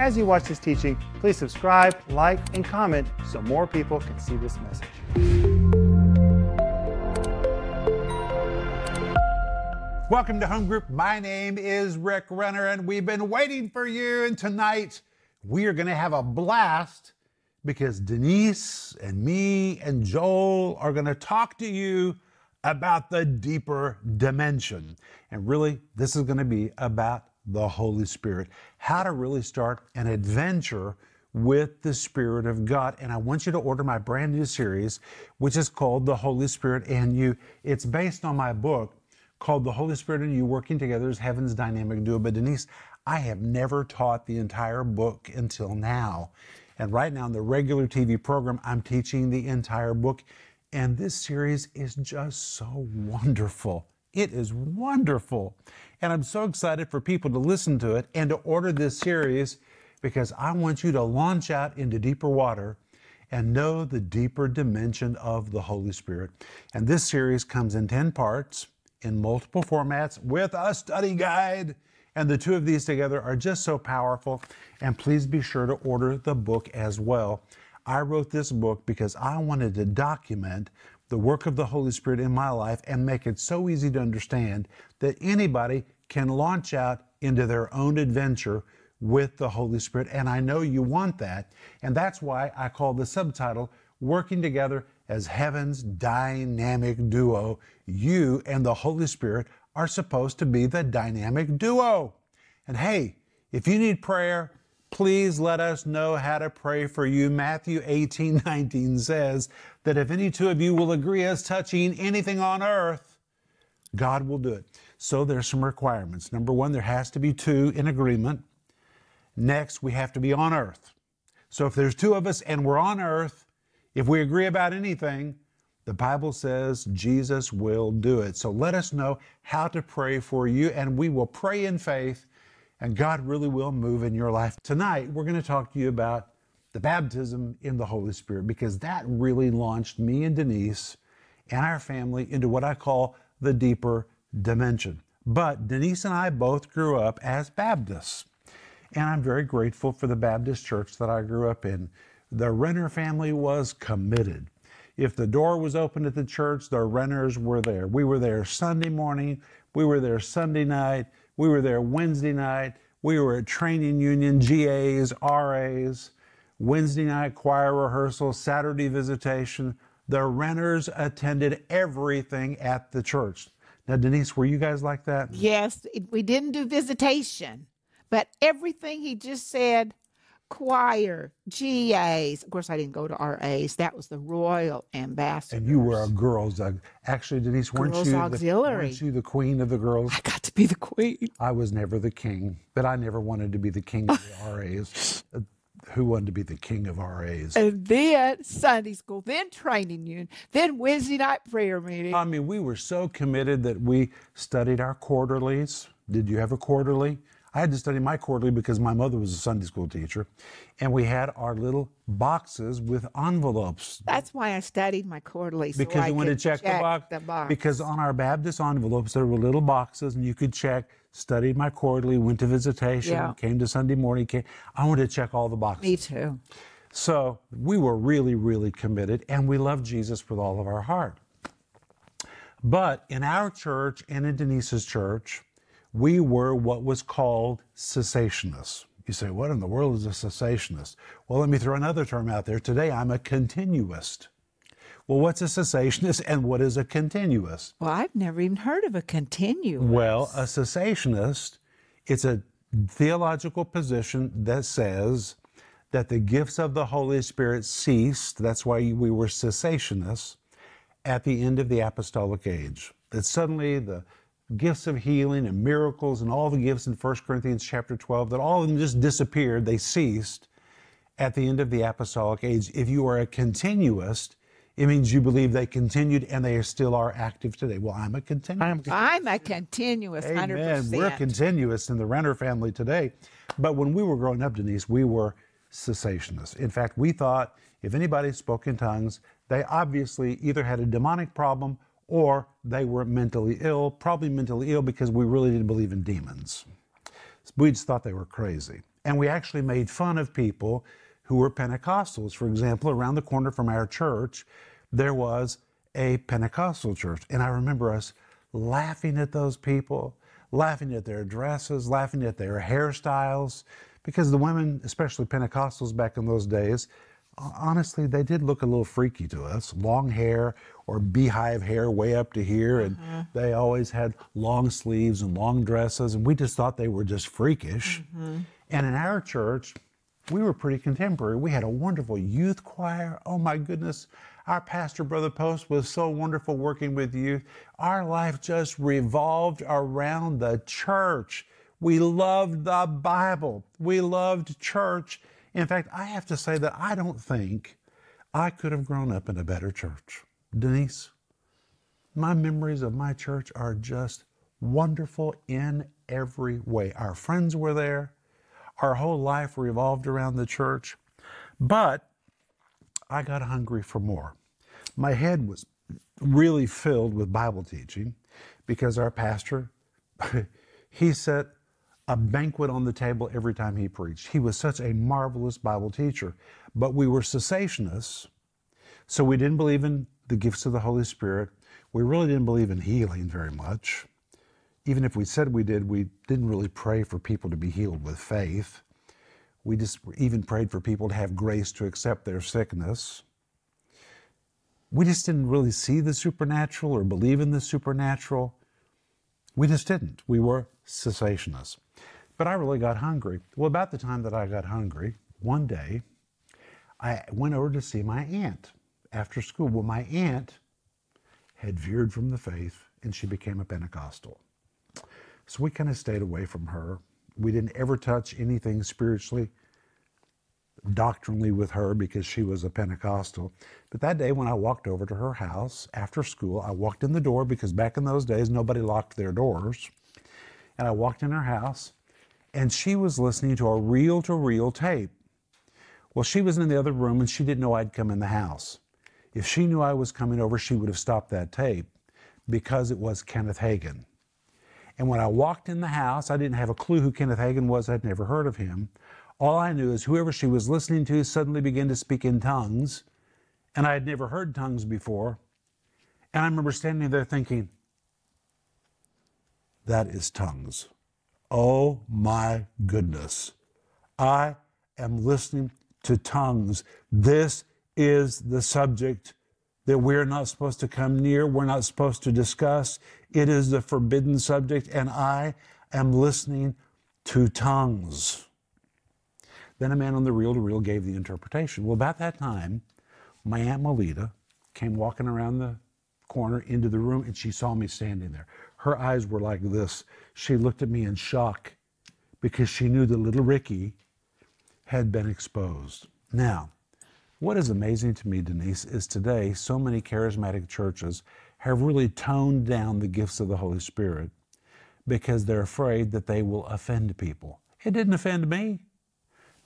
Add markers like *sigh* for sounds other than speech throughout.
As you watch this teaching, please subscribe, like, and comment so more people can see this message. Welcome to Home Group. My name is Rick Renner, and we've been waiting for you. And tonight, we are going to have a blast because Denise and me and Joel are going to talk to you about the deeper dimension. And really, this is going to be about the Holy Spirit, how to really start an adventure with the Spirit of God. And I want you to order my brand new series, which is called The Holy Spirit and You. It's based on my book called The Holy Spirit and You Working Together as Heaven's Dynamic Duo. But Denise, I have never taught the entire book until now. And right now in the regular TV program, I'm teaching the entire book. And this series is just so wonderful. It is wonderful. And I'm so excited for people to listen to it and to order this series because I want you to launch out into deeper water and know the deeper dimension of the Holy Spirit. And this series comes in 10 parts in multiple formats with a study guide. And the two of these together are just so powerful. And please be sure to order the book as well. I wrote this book because I wanted to document the work of the Holy Spirit in my life and make it so easy to understand that anybody can launch out into their own adventure with the Holy Spirit. And I know you want that. And that's why I call the subtitle Working Together as heaven's dynamic duo. You and the Holy Spirit are supposed to be the dynamic duo. And hey, if you need prayer, please let us know how to pray for you. Matthew 18 19 says that if any two of you will agree as touching anything on earth, God will do it. So there's some requirements. Number one, there has to be two in agreement. Next, we have to be on earth. So if there's two of us and we're on earth, if we agree about anything, the Bible says Jesus will do it. So let us know how to pray for you, and we will pray in faith, and God really will move in your life. Tonight, we're going to talk to you about the baptism in the Holy Spirit because that really launched me and Denise and our family into what I call the deeper dimension. But Denise and I both grew up as Baptists, and I'm very grateful for the Baptist church that I grew up in. The Renner family was committed. If the door was open at the church, the Renners were there. We were there Sunday morning, we were there Sunday night, we were there Wednesday night, we were at training union, GAs, RAs, Wednesday night choir rehearsal, Saturday visitation. The Renners attended everything at the church. Now, Denise, were you guys like that? Yes, we didn't do visitation, but everything he just said choir, GAs. Of course, I didn't go to RAs. That was the Royal Ambassador. And you were a girls. Uh, actually, Denise, weren't Girls you Auxiliary. The, weren't you the queen of the girls? I got to be the queen. I was never the king, but I never wanted to be the king of the *laughs* RAs. Uh, Who wanted to be the king of RAs? And then Sunday school, then training union, then Wednesday night prayer meeting. I mean, we were so committed that we studied our quarterlies. Did you have a quarterly? I had to study my quarterly because my mother was a Sunday school teacher. And we had our little boxes with envelopes. That's why I studied my quarterly. so Because I you wanted could to check, the, box. the box. Because on our Baptist envelopes, there were little boxes and you could check, studied my quarterly, went to visitation, Yeah. came to Sunday morning. Came, I wanted to check all the boxes. Me too. So we were really, really committed and we loved Jesus with all of our heart. But in our church and in Denise's church, we were what was called cessationists. You say, what in the world is a cessationist? Well, let me throw another term out there. Today, I'm a continuist. Well, what's a cessationist and what is a continuist? Well, I've never even heard of a continuist. Well, a cessationist, it's a theological position that says that the gifts of the Holy Spirit ceased. That's why we were cessationists at the end of the apostolic age. That suddenly the gifts of healing and miracles and all the gifts in 1 Corinthians chapter 12, that all of them just disappeared, they ceased at the end of the apostolic age. If you are a continuist, it means you believe they continued and they still are active today. Well, I'm a continuist. I'm a continuist, Amen. 100%. We're continuous in the Renner family today. But when we were growing up, Denise, we were cessationists. In fact, we thought if anybody spoke in tongues, they obviously either had a demonic problem or they were mentally ill, probably mentally ill because we really didn't believe in demons. We just thought they were crazy. And we actually made fun of people who were Pentecostals. For example, around the corner from our church, there was a Pentecostal church. And I remember us laughing at those people, laughing at their dresses, laughing at their hairstyles, because the women, especially Pentecostals back in those days, honestly, they did look a little freaky to us. Long hair or beehive hair way up to here, and Mm-hmm. they always had long sleeves and long dresses, and we just thought they were just freakish. Mm-hmm. And in our church, we were pretty contemporary. We had a wonderful youth choir. Oh my goodness. Our pastor, Brother Post, was so wonderful working with youth. Our life just revolved around the church. We loved the Bible. We loved church. In fact, I have to say that I don't think I could have grown up in a better church. Denise, my memories of my church are just wonderful in every way. Our friends were there. Our whole life revolved around the church. But I got hungry for more. My head was really filled with Bible teaching because our pastor, *laughs* he set a banquet on the table every time he preached. He was such a marvelous Bible teacher. But we were cessationists, so we didn't believe in the gifts of the Holy Spirit. We really didn't believe in healing very much. Even if we said we did, we didn't really pray for people to be healed with faith. We just even prayed for people to have grace to accept their sickness. We just didn't really see the supernatural or believe in the supernatural. We just didn't. We were cessationists. But I really got hungry. Well, about the time that I got hungry, one day, I went over to see my aunt after school. Well, my aunt had veered from the faith and she became a Pentecostal. So we kind of stayed away from her. We didn't ever touch anything spiritually, doctrinally with her because she was a Pentecostal. But that day when I walked over to her house after school, I walked in the door because back in those days nobody locked their doors. And I walked in her house and she was listening to a reel to reel tape. Well, she was in the other room and she didn't know I'd come in the house. If she knew I was coming over, she would have stopped that tape because it was Kenneth Hagin. And when I walked in the house, I didn't have a clue who Kenneth Hagin was. I'd never heard of him. All I knew is whoever she was listening to suddenly began to speak in tongues, and I had never heard tongues before. And I remember standing there thinking, that is tongues. Oh my goodness. I am listening to tongues. This is the subject that we're not supposed to come near, we're not supposed to discuss. It is the forbidden subject, and I am listening to tongues. Then a man on the reel to reel gave the interpretation. Well, about that time, my Aunt Melita came walking around the corner into the room and she saw me standing there. Her eyes were like this. She looked at me in shock because she knew that little Ricky had been exposed. Now, what is amazing to me, Denise, is today so many charismatic churches have really toned down the gifts of the Holy Spirit because they're afraid that they will offend people. It didn't offend me.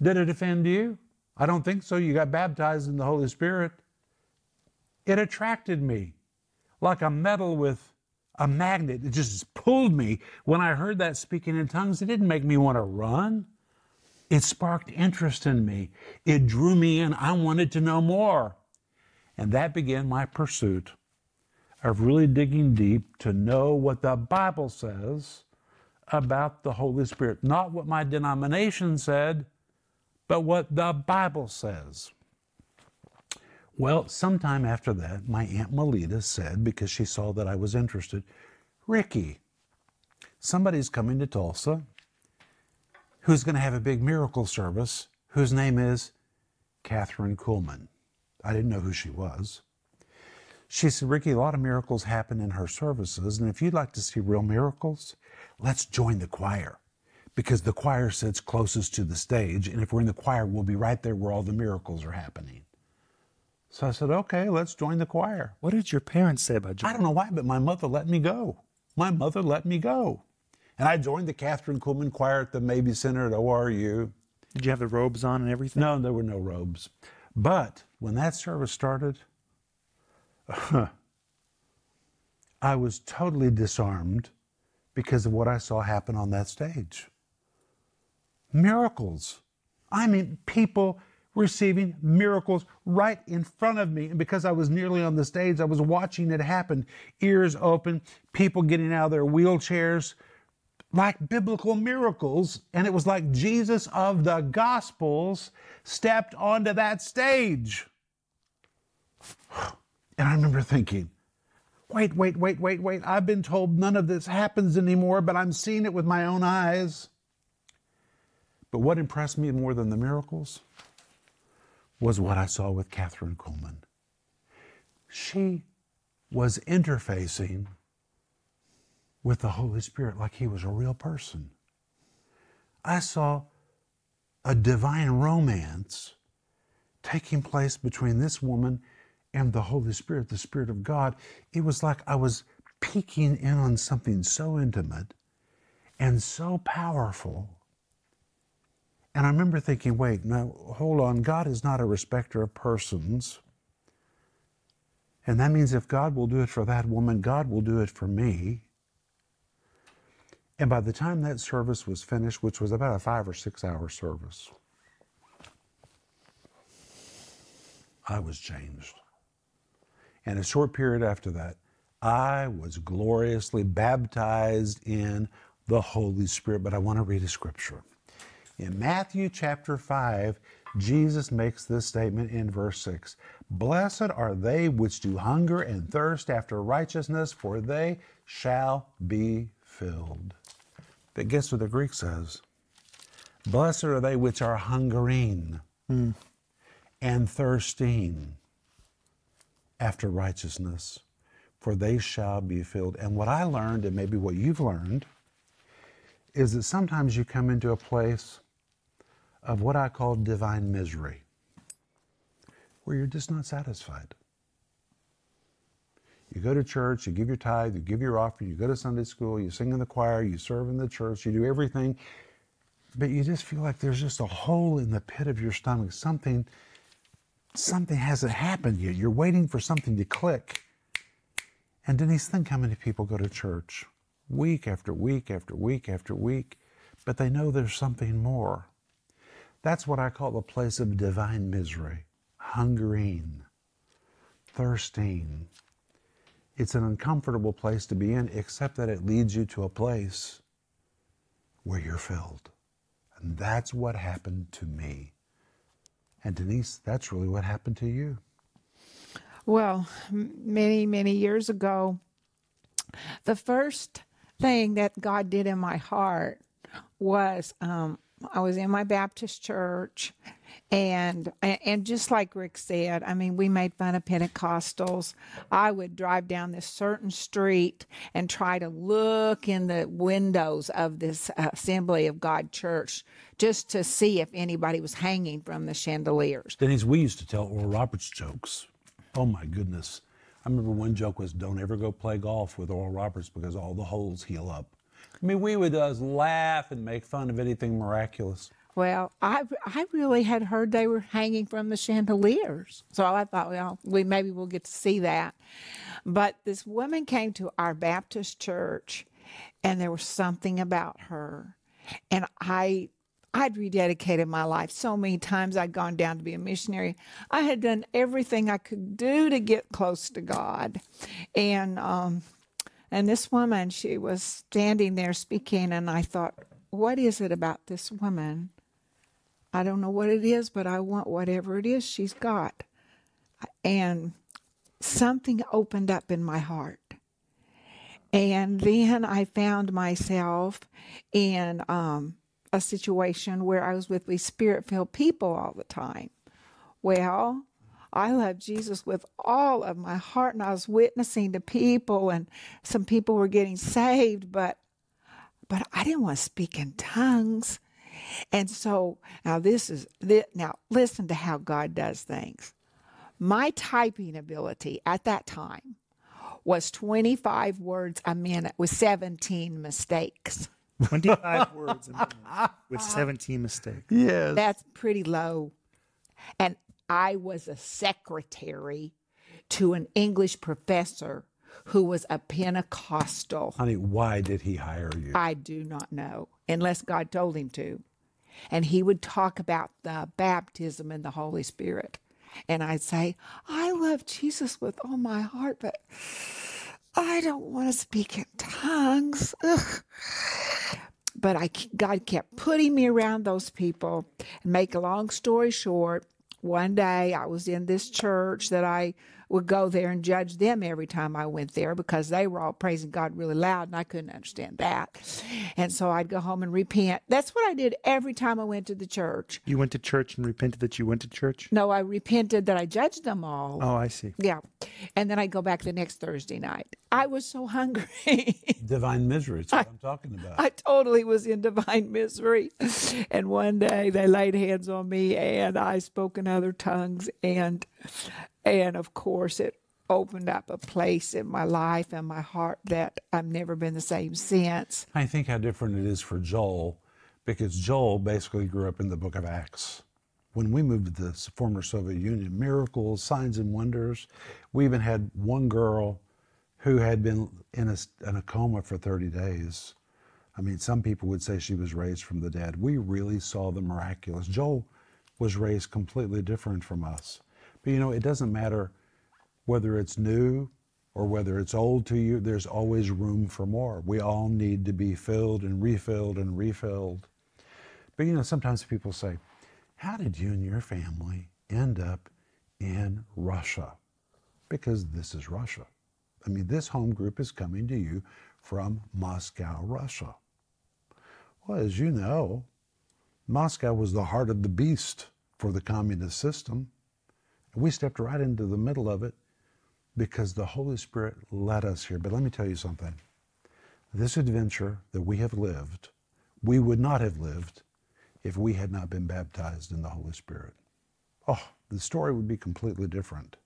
Did it offend you? I don't think so. You got baptized in the Holy Spirit. It attracted me like a metal with a magnet. It just pulled me. When I heard that speaking in tongues, it didn't make me want to run. It sparked interest in me. It drew me in. I wanted to know more. And that began my pursuit of really digging deep to know what the Bible says about the Holy Spirit. Not what my denomination said, but what the Bible says. Well, sometime after that, my Aunt Melita said, because she saw that I was interested, Ricky, somebody's coming to Tulsa who's going to have a big miracle service whose name is Kathryn Kuhlman. I didn't know who she was. She said, Ricky, a lot of miracles happen in her services, and if you'd like to see real miracles, let's join the choir because the choir sits closest to the stage, and if we're in the choir, we'll be right there where all the miracles are happening. So I said, okay, let's join the choir. What did your parents say about joining? I don't know why, but my mother let me go. My mother let me go. And I joined the Kathryn Kuhlman Choir at the Mabee Center at ORU. Did you have the robes on and everything? No, there were no robes. But when that service started, *laughs* I was totally disarmed because of what I saw happen on that stage. miracles. I mean, people receiving miracles right in front of me. And because I was nearly on the stage, I was watching it happen, ears open, people getting out of their wheelchairs, like biblical miracles. And it was like Jesus of the Gospels stepped onto that stage. And I remember thinking, wait, wait, wait, wait, wait. I've been told none of this happens anymore, but I'm seeing it with my own eyes. But what impressed me more than the miracles was what I saw with Kathryn Kuhlman. She was interfacing with the Holy Spirit like he was a real person. I saw a divine romance taking place between this woman and the Holy Spirit, the Spirit of God. It was like I was peeking in on something so intimate and so powerful and I remember thinking, wait, now hold on. God is not a respecter of persons. And that means if God will do it for that woman, God will do it for me. And by the time that service was finished, which was about a five or six hour service, I was changed. And a short period after that, I was gloriously baptized in the Holy Spirit. But I want to read a scripture. In Matthew chapter 5, Jesus makes this statement in verse 6 Blessed are they which do hunger and thirst after righteousness, for they shall be filled. But guess what the Greek says? Blessed are they which are hungering and thirsting after righteousness, for they shall be filled. And what I learned, and maybe what you've learned, is that sometimes you come into a place of what I call divine misery, where you're just not satisfied. You go to church, you give your tithe, you give your offering, you go to Sunday school, you sing in the choir, you serve in the church, you do everything, but you just feel like there's just a hole in the pit of your stomach. Something, something hasn't happened yet. You're waiting for something to click. And Denise, think how many people go to church week after week after week after week, but they know there's something more. That's what I call a place of divine misery, hungering, thirsting. It's an uncomfortable place to be in, except that it leads you to a place where you're filled. And that's what happened to me. And Denise, that's really what happened to you. Well, many, many years ago, the first thing that God did in my heart was um, I was in my Baptist church, and and just like Rick said, I mean, we made fun of Pentecostals. I would drive down this certain street and try to look in the windows of this Assembly of God church just to see if anybody was hanging from the chandeliers. Denise, we used to tell Oral Roberts jokes. Oh my goodness. I remember one joke was don't ever go play golf with Oral Roberts because all the holes heal up. I mean, we would just laugh and make fun of anything miraculous. Well, I I really had heard they were hanging from the chandeliers, so I thought, well, we maybe we'll get to see that. But this woman came to our Baptist church, and there was something about her, and I I'd rededicated my life so many times. I'd gone down to be a missionary. I had done everything I could do to get close to God, and um, and this woman, she was standing there speaking, and I thought, what is it about this woman? I don't know what it is, but I want whatever it is she's got. And something opened up in my heart. And then I found myself in um, a situation where I was with these spirit filled people all the time. Well, I love Jesus with all of my heart, and I was witnessing to people, and some people were getting saved, but but I didn't want to speak in tongues. And so now this is now listen to how God does things. My typing ability at that time was 25 words a minute with 17 mistakes. 25 *laughs* words a minute with 17 mistakes. Yes. That's pretty low. And I was a secretary to an English professor who was a Pentecostal. Honey, why did he hire you? I do not know, unless God told him to. and he would talk about the baptism in the Holy Spirit. And I'd say, I love Jesus with all my heart, but I don't want to speak in tongues. Ugh. But I, God kept putting me around those people. And make a long story short, one day I was in this church that I would go there and judge them every time I went there because they were all praising God really loud and I couldn't understand that. And so I'd go home and repent. That's what I did every time I went to the church. You went to church and repented that you went to church? No, I repented that I judged them all. Oh, I see. Yeah. And then I'd go back the next Thursday night. I was so hungry. *laughs* Divine misery. That's what I, am talking about. I totally was in divine misery. And one day they laid hands on me and I spoke in other tongues and and of course, it opened up a place in my life and my heart that I've never been the same since. I think how different it is for Joel, because Joel basically grew up in the book of Acts. When we moved to the former Soviet Union, miracles, signs, and wonders. We even had one girl who had been in a, in a coma for 30 days. I mean, some people would say she was raised from the dead. We really saw the miraculous. Joel was raised completely different from us. But you know, it doesn't matter whether it's new or whether it's old to you, there's always room for more. We all need to be filled and refilled and refilled. But you know, sometimes people say, How did you and your family end up in Russia? Because this is Russia. I mean, this home group is coming to you from Moscow, Russia. Well, as you know, Moscow was the heart of the beast for the communist system. We stepped right into the middle of it because the Holy Spirit led us here. But let me tell you something. This adventure that we have lived, we would not have lived if we had not been baptized in the Holy Spirit. Oh, the story would be completely different.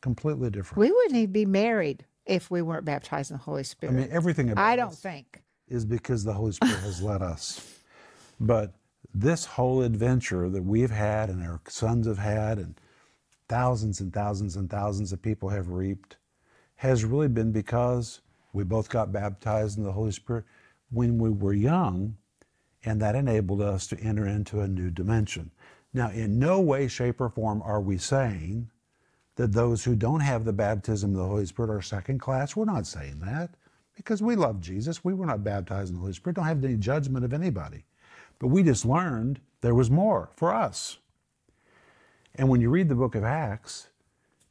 Completely different. We wouldn't even be married if we weren't baptized in the Holy Spirit. I mean, everything about I don't think. is because the Holy Spirit has led us. But this whole adventure that we've had and our sons have had and thousands and thousands and thousands of people have reaped has really been because we both got baptized in the Holy Spirit when we were young, and that enabled us to enter into a new dimension. Now, in no way, shape, or form are we saying that those who don't have the baptism of the Holy Spirit are second class. We're not saying that because we love Jesus. We were not baptized in the Holy Spirit, don't have any judgment of anybody. But we just learned there was more for us. And when you read the book of Acts,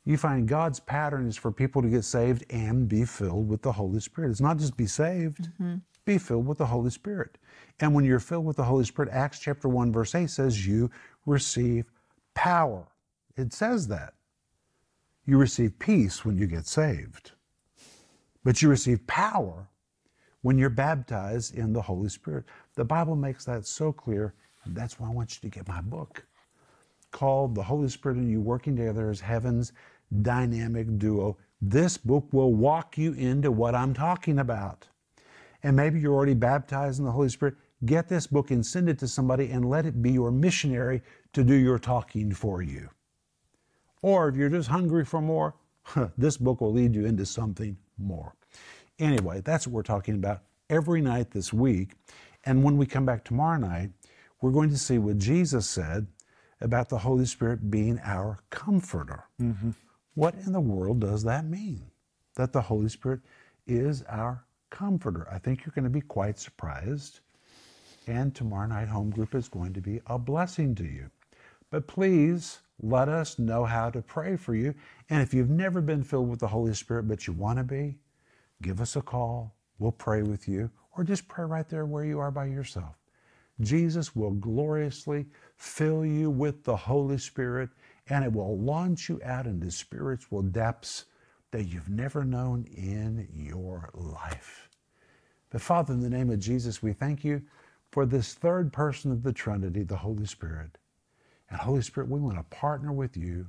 you find God's pattern is for people to get saved and be filled with the Holy Spirit. It's not just be saved, mm-hmm. be filled with the Holy Spirit. And when you're filled with the Holy Spirit, Acts chapter 1, verse 8 says you receive power. It says that. You receive peace when you get saved, but you receive power when you're baptized in the Holy Spirit. The Bible makes that so clear, and that's why I want you to get my book called The Holy Spirit and You Working Together as Heaven's Dynamic Duo. This book will walk you into what I'm talking about. And maybe you're already baptized in the Holy Spirit. Get this book and send it to somebody and let it be your missionary to do your talking for you. Or if you're just hungry for more, this book will lead you into something more. Anyway, that's what we're talking about every night this week. And when we come back tomorrow night, we're going to see what Jesus said about the Holy Spirit being our comforter. Mm-hmm. What in the world does that mean? That the Holy Spirit is our comforter. I think you're going to be quite surprised. And tomorrow night, home group is going to be a blessing to you. But please let us know how to pray for you. And if you've never been filled with the Holy Spirit, but you want to be, give us a call. We'll pray with you, or just pray right there where you are by yourself. Jesus will gloriously fill you with the Holy Spirit and it will launch you out into spiritual depths that you've never known in your life. But Father, in the name of Jesus, we thank you for this third person of the Trinity, the Holy Spirit. And Holy Spirit, we want to partner with you.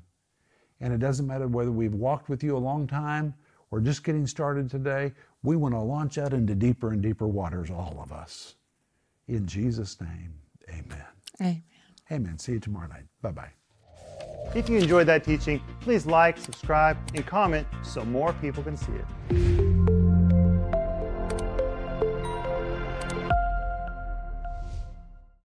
And it doesn't matter whether we've walked with you a long time or just getting started today, we want to launch out into deeper and deeper waters, all of us. In Jesus' name, amen. Amen. Amen. See you tomorrow night. Bye bye. If you enjoyed that teaching, please like, subscribe, and comment so more people can see it.